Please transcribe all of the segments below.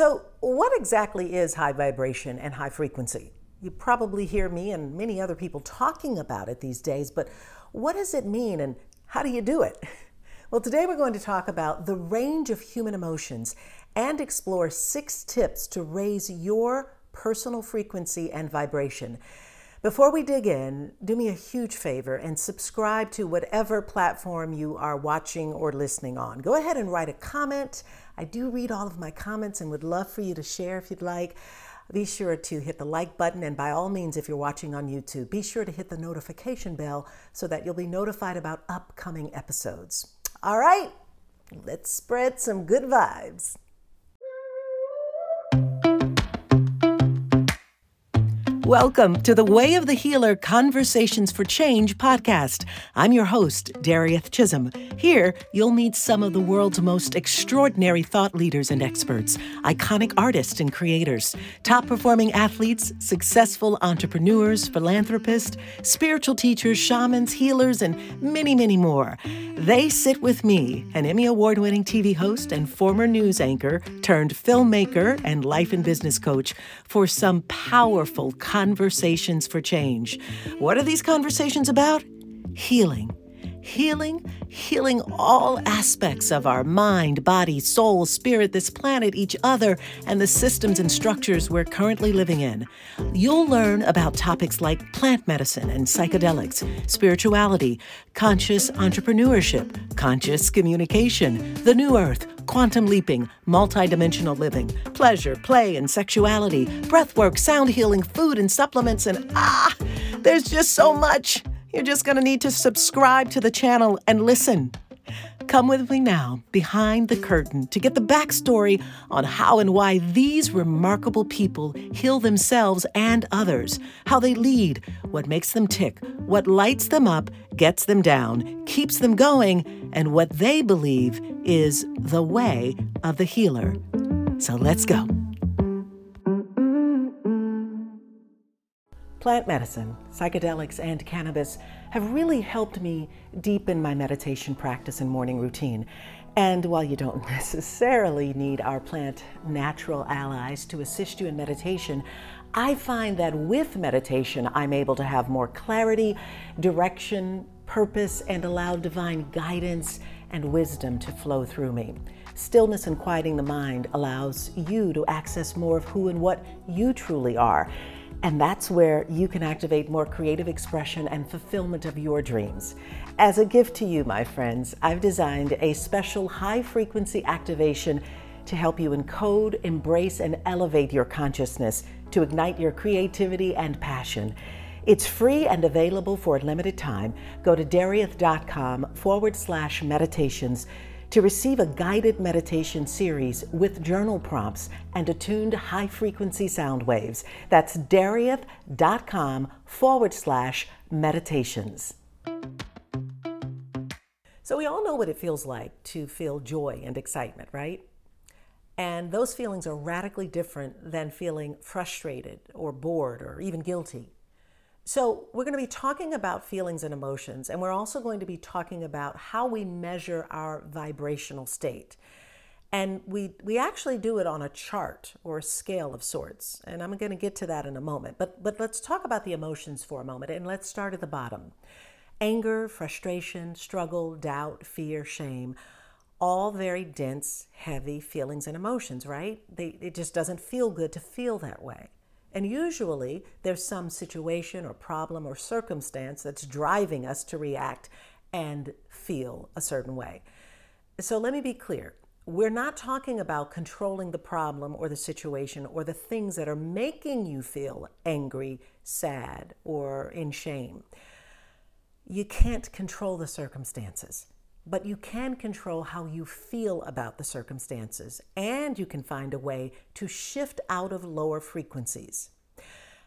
So, what exactly is high vibration and high frequency? You probably hear me and many other people talking about it these days, but what does it mean and how do you do it? Well, today we're going to talk about the range of human emotions and explore six tips to raise your personal frequency and vibration. Before we dig in, do me a huge favor and subscribe to whatever platform you are watching or listening on. Go ahead and write a comment. I do read all of my comments and would love for you to share if you'd like. Be sure to hit the like button, and by all means, if you're watching on YouTube, be sure to hit the notification bell so that you'll be notified about upcoming episodes. All right, let's spread some good vibes. Welcome to the Way of the Healer Conversations for Change podcast. I'm your host, Darieth Chisholm. Here, you'll meet some of the world's most extraordinary thought leaders and experts, iconic artists and creators, top performing athletes, successful entrepreneurs, philanthropists, spiritual teachers, shamans, healers, and many, many more. They sit with me, an Emmy Award winning TV host and former news anchor turned filmmaker and life and business coach, for some powerful conversations for change. What are these conversations about? Healing. Healing, healing all aspects of our mind, body, soul, spirit, this planet, each other, and the systems and structures we're currently living in. You'll learn about topics like plant medicine and psychedelics, spirituality, conscious entrepreneurship, conscious communication, the new earth, quantum leaping, multidimensional living, pleasure, play, and sexuality, breathwork, sound healing, food and supplements, and ah, there's just so much. You're just going to need to subscribe to the channel and listen. Come with me now behind the curtain to get the backstory on how and why these remarkable people heal themselves and others, how they lead, what makes them tick, what lights them up, gets them down, keeps them going, and what they believe is the way of the healer. So let's go. Plant medicine, psychedelics, and cannabis have really helped me deepen my meditation practice and morning routine. And while you don't necessarily need our plant natural allies to assist you in meditation, I find that with meditation, I'm able to have more clarity, direction, purpose, and allow divine guidance and wisdom to flow through me. Stillness and quieting the mind allows you to access more of who and what you truly are. And that's where you can activate more creative expression and fulfillment of your dreams. As a gift to you, my friends, I've designed a special high frequency activation to help you encode, embrace, and elevate your consciousness to ignite your creativity and passion. It's free and available for a limited time. Go to darieth.com forward slash meditations to receive a guided meditation series with journal prompts and attuned high frequency sound waves. That's darieth.com forward slash meditations. So, we all know what it feels like to feel joy and excitement, right? And those feelings are radically different than feeling frustrated or bored or even guilty. So, we're going to be talking about feelings and emotions, and we're also going to be talking about how we measure our vibrational state. And we, we actually do it on a chart or a scale of sorts. And I'm going to get to that in a moment. But, but let's talk about the emotions for a moment, and let's start at the bottom. Anger, frustration, struggle, doubt, fear, shame all very dense, heavy feelings and emotions, right? They, it just doesn't feel good to feel that way. And usually there's some situation or problem or circumstance that's driving us to react and feel a certain way. So let me be clear. We're not talking about controlling the problem or the situation or the things that are making you feel angry, sad, or in shame. You can't control the circumstances but you can control how you feel about the circumstances, and you can find a way to shift out of lower frequencies.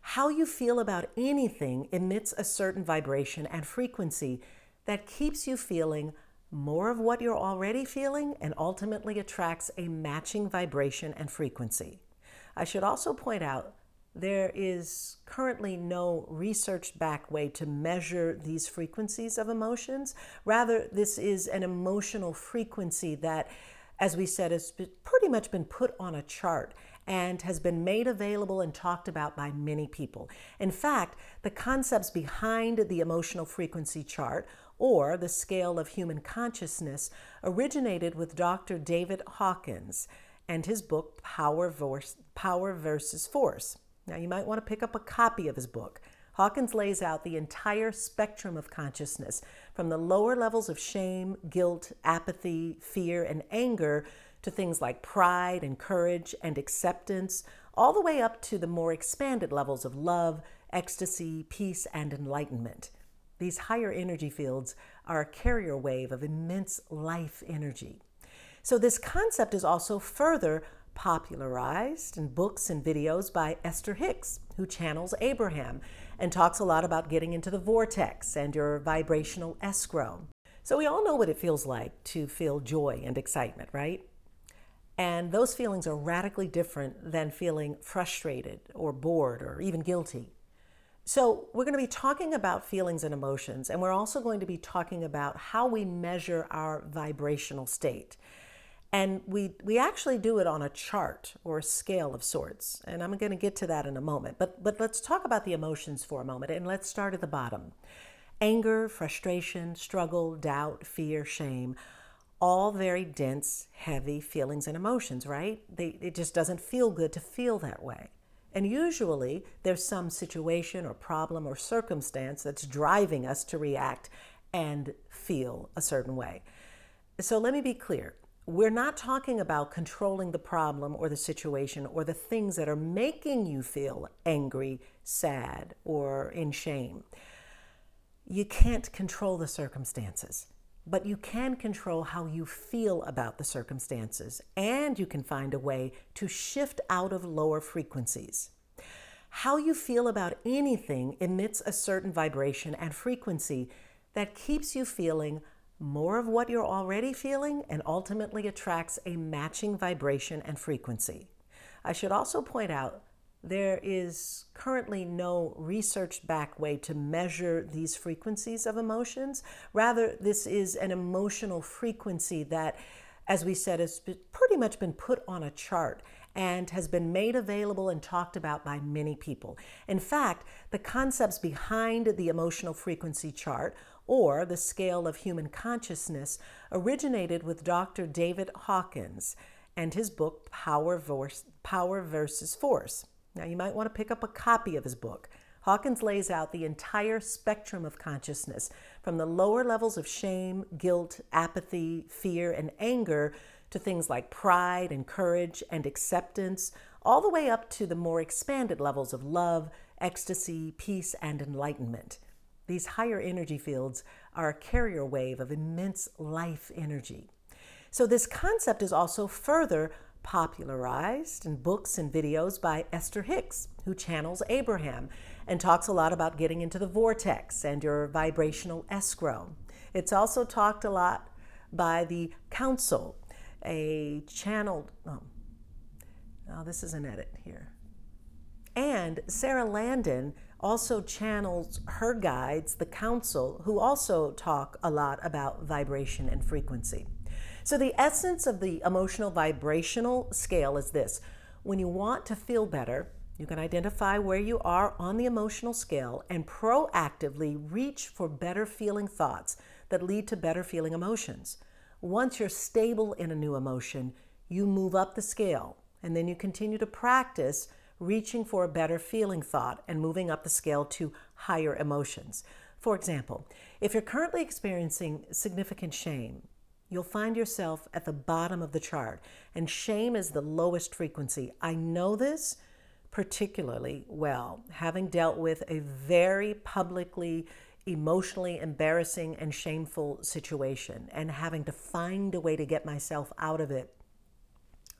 How you feel about anything emits a certain vibration and frequency that keeps you feeling more of what you're already feeling and ultimately attracts a matching vibration and frequency. I should also point out there is currently no research back way to measure these frequencies of emotions. Rather, this is an emotional frequency that as we said, has pretty much been put on a chart and has been made available and talked about by many people. In fact, the concepts behind the emotional frequency chart or the scale of human consciousness originated with Dr. David Hawkins and his book Power, Power versus Force. Now, you might want to pick up a copy of his book. Hawkins lays out the entire spectrum of consciousness, from the lower levels of shame, guilt, apathy, fear, and anger to things like pride and courage and acceptance, all the way up to the more expanded levels of love, ecstasy, peace, and enlightenment. These higher energy fields are a carrier wave of immense life energy. So, this concept is also further popularized in books and videos by Esther Hicks, who channels Abraham and talks a lot about getting into the vortex and your vibrational escrow. So, we all know what it feels like to feel joy and excitement, right? And those feelings are radically different than feeling frustrated or bored or even guilty. So, we're going to be talking about feelings and emotions, and we're also going to be talking about how we measure our vibrational state. And we, we actually do it on a chart or a scale of sorts. And I'm going to get to that in a moment. But, but let's talk about the emotions for a moment, and let's start at the bottom. Anger, frustration, struggle, doubt, fear, shame all very dense, heavy feelings and emotions, right? They, it just doesn't feel good to feel that way. And usually there's some situation or problem or circumstance that's driving us to react and feel a certain way. So let me be clear. We're not talking about controlling the problem or the situation or the things that are making you feel angry, sad, or in shame. You can't control the circumstances but you can control how you feel about the circumstances, and you can find a way to shift out of lower frequencies. How you feel about anything emits a certain vibration and frequency that keeps you feeling more of what you're already feeling and ultimately attracts a matching vibration and frequency. I should also point out there is currently no research back way to measure these frequencies of emotions. Rather, this is an emotional frequency that, as we said, has pretty much been put on a chart and has been made available and talked about by many people. In fact, the concepts behind the emotional frequency chart or the scale of human consciousness originated with Dr. David Hawkins and his book Power, Power versus Force. Now, you might want to pick up a copy of his book. Hawkins lays out the entire spectrum of consciousness, from the lower levels of shame, guilt, apathy, fear, and anger to things like pride and courage and acceptance, all the way up to the more expanded levels of love, ecstasy, peace, and enlightenment. These higher energy fields are a carrier wave of immense life energy. So, this concept is also further popularized in books and videos by Esther Hicks, who channels Abraham and talks a lot about getting into the vortex and your vibrational escrow. It's also talked a lot by the Council, a channeled, oh, this is an edit here. And Sarah Landon also channels her guides, the Council, who also talk a lot about vibration and frequency. So, the essence of the emotional vibrational scale is this when you want to feel better, you can identify where you are on the emotional scale and proactively reach for better feeling thoughts that lead to better feeling emotions. Once you're stable in a new emotion, you move up the scale and then you continue to practice reaching for a better feeling thought and moving up the scale to higher emotions. For example, if you're currently experiencing significant shame, you'll find yourself at the bottom of the chart, and shame is the lowest frequency. I know this particularly well, having dealt with a very publicly, emotionally embarrassing and shameful situation and having to find a way to get myself out of it.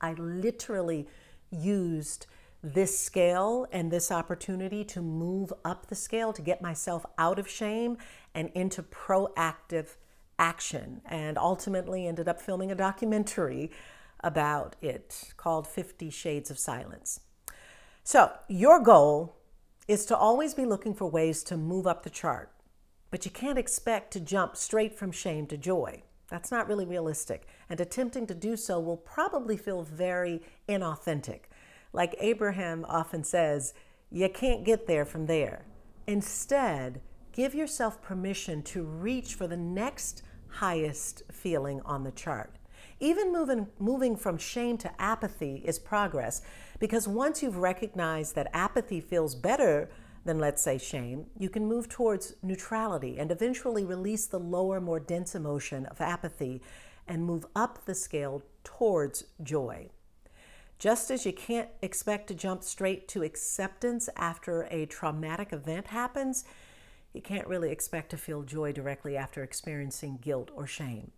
I literally used this scale and this opportunity to move up the scale to get myself out of shame and into proactive action and ultimately ended up filming a documentary about it called 50 Shades of Silence. So, your goal is to always be looking for ways to move up the chart, but you can't expect to jump straight from shame to joy. That's not really realistic. And attempting to do so will probably feel very inauthentic. Like Abraham often says, you can't get there from there. Instead, give yourself permission to reach for the next highest feeling on the chart. Even moving, moving from shame to apathy is progress because once you've recognized that apathy feels better than, let's say, shame, you can move towards neutrality and eventually release the lower, more dense emotion of apathy and move up the scale towards joy. Just as you can't expect to jump straight to acceptance after a traumatic event happens, you can't really expect to feel joy directly after experiencing guilt or shame.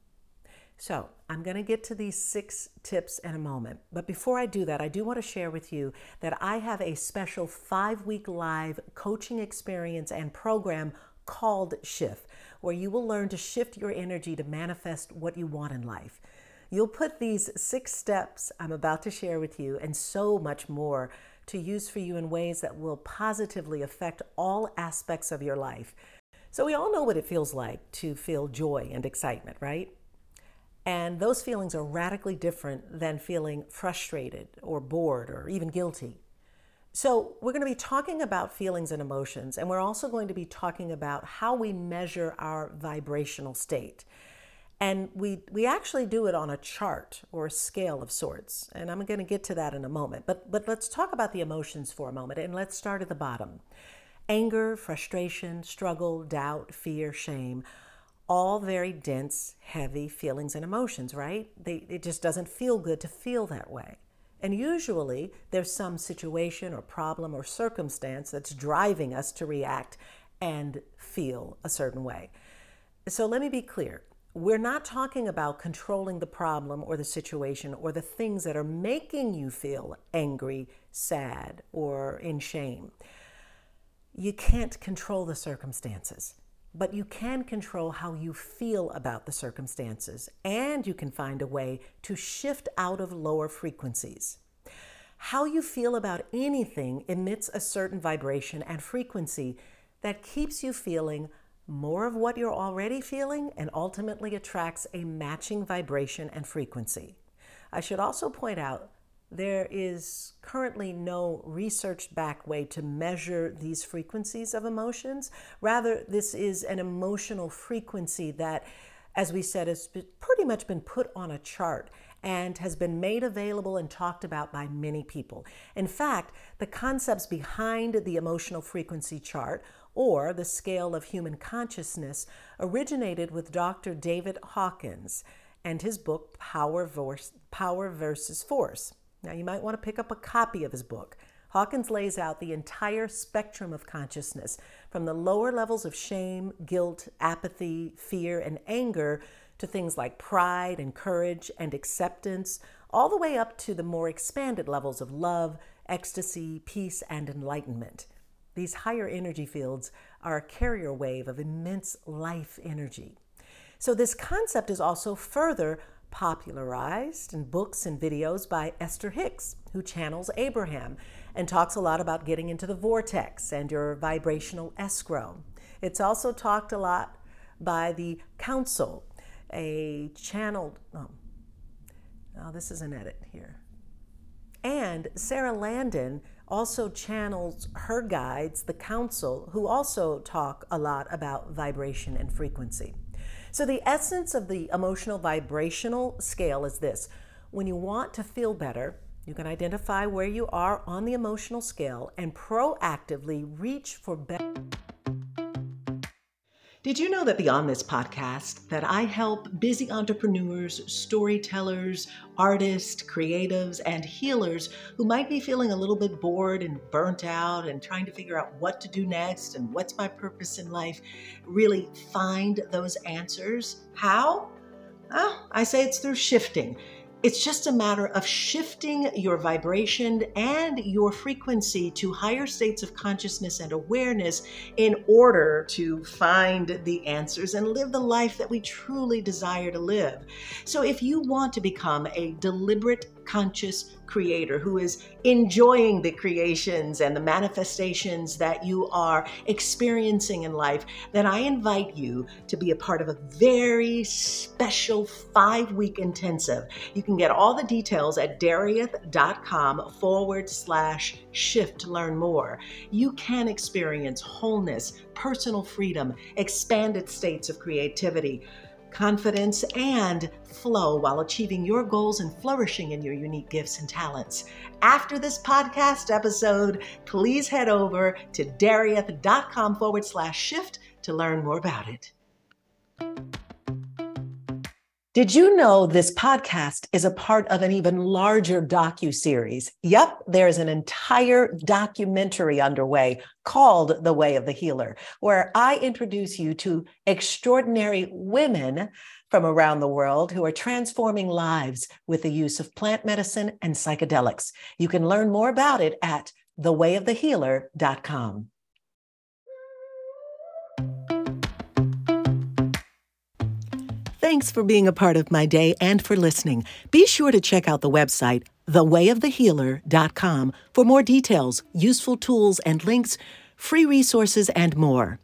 So, I'm going to get to these six tips in a moment. But before I do that, I do want to share with you that I have a special five week live coaching experience and program called Shift, where you will learn to shift your energy to manifest what you want in life. You'll put these six steps I'm about to share with you and so much more to use for you in ways that will positively affect all aspects of your life. So, we all know what it feels like to feel joy and excitement, right? And those feelings are radically different than feeling frustrated or bored or even guilty. So, we're going to be talking about feelings and emotions, and we're also going to be talking about how we measure our vibrational state. And we, we actually do it on a chart or a scale of sorts. And I'm going to get to that in a moment. But, but let's talk about the emotions for a moment, and let's start at the bottom. Anger, frustration, struggle, doubt, fear, shame all very dense, heavy feelings and emotions, right? They, it just doesn't feel good to feel that way. And usually there's some situation or problem or circumstance that's driving us to react and feel a certain way. So let me be clear. We're not talking about controlling the problem or the situation or the things that are making you feel angry, sad, or in shame. You can't control the circumstances but you can control how you feel about the circumstances, and you can find a way to shift out of lower frequencies. How you feel about anything emits a certain vibration and frequency that keeps you feeling more of what you're already feeling and ultimately attracts a matching vibration and frequency. I should also point out there is currently no research back way to measure these frequencies of emotions. Rather, this is an emotional frequency that, as we said, has pretty much been put on a chart and has been made available and talked about by many people. In fact, the concepts behind the emotional frequency chart or the scale of human consciousness originated with Dr. David Hawkins and his book Power, Power versus Force. Now, you might want to pick up a copy of his book. Hawkins lays out the entire spectrum of consciousness, from the lower levels of shame, guilt, apathy, fear, and anger to things like pride and courage and acceptance, all the way up to the more expanded levels of love, ecstasy, peace, and enlightenment. These higher energy fields are a carrier wave of immense life energy. So, this concept is also further popularized in books and videos by Esther Hicks, who channels Abraham and talks a lot about getting into the vortex and your vibrational escrow. It's also talked a lot by the Council, a channeled, oh, oh this is an edit here. And Sarah Landon also channels her guides, the Council, who also talk a lot about vibration and frequency. So, the essence of the emotional vibrational scale is this when you want to feel better, you can identify where you are on the emotional scale and proactively reach for better. Did you know that beyond this podcast that I help busy entrepreneurs, storytellers, artists, creatives, and healers who might be feeling a little bit bored and burnt out and trying to figure out what to do next and what's my purpose in life really find those answers? How? Well, I say it's through shifting. It's just a matter of shifting your vibration and your frequency to higher states of consciousness and awareness in order to find the answers and live the life that we truly desire to live. So, if you want to become a deliberate conscious creator who is enjoying the creations and the manifestations that you are experiencing in life, then I invite you to be a part of a very special five week intensive. You can get all the details at darieth.com forward slash shift to learn more. You can experience wholeness, personal freedom, expanded states of creativity confidence, and flow while achieving your goals and flourishing in your unique gifts and talents. After this podcast episode, please head over to darieth.com forward slash shift to learn more about it. Did you know this podcast is a part of an even larger docu-series? Yep, there's an entire documentary underway called The Way of the Healer, where I introduce you to extraordinary women from around the world who are transforming lives with the use of plant medicine and psychedelics. You can learn more about it at thewayofthehealer.com. Thanks for being a part of my day and for listening. Be sure to check out the website, thewayofthehealer.com, for more details, useful tools and links, free resources, and more.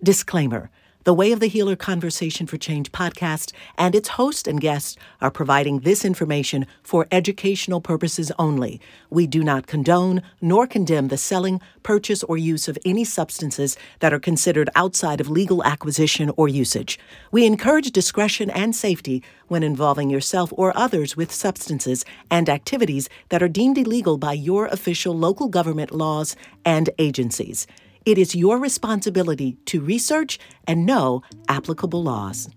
Disclaimer the Way of the Healer Conversation for Change podcast and its host and guests are providing this information for educational purposes only. We do not condone nor condemn the selling, purchase, or use of any substances that are considered outside of legal acquisition or usage. We encourage discretion and safety when involving yourself or others with substances and activities that are deemed illegal by your official local government laws and agencies. It is your responsibility to research and know applicable laws.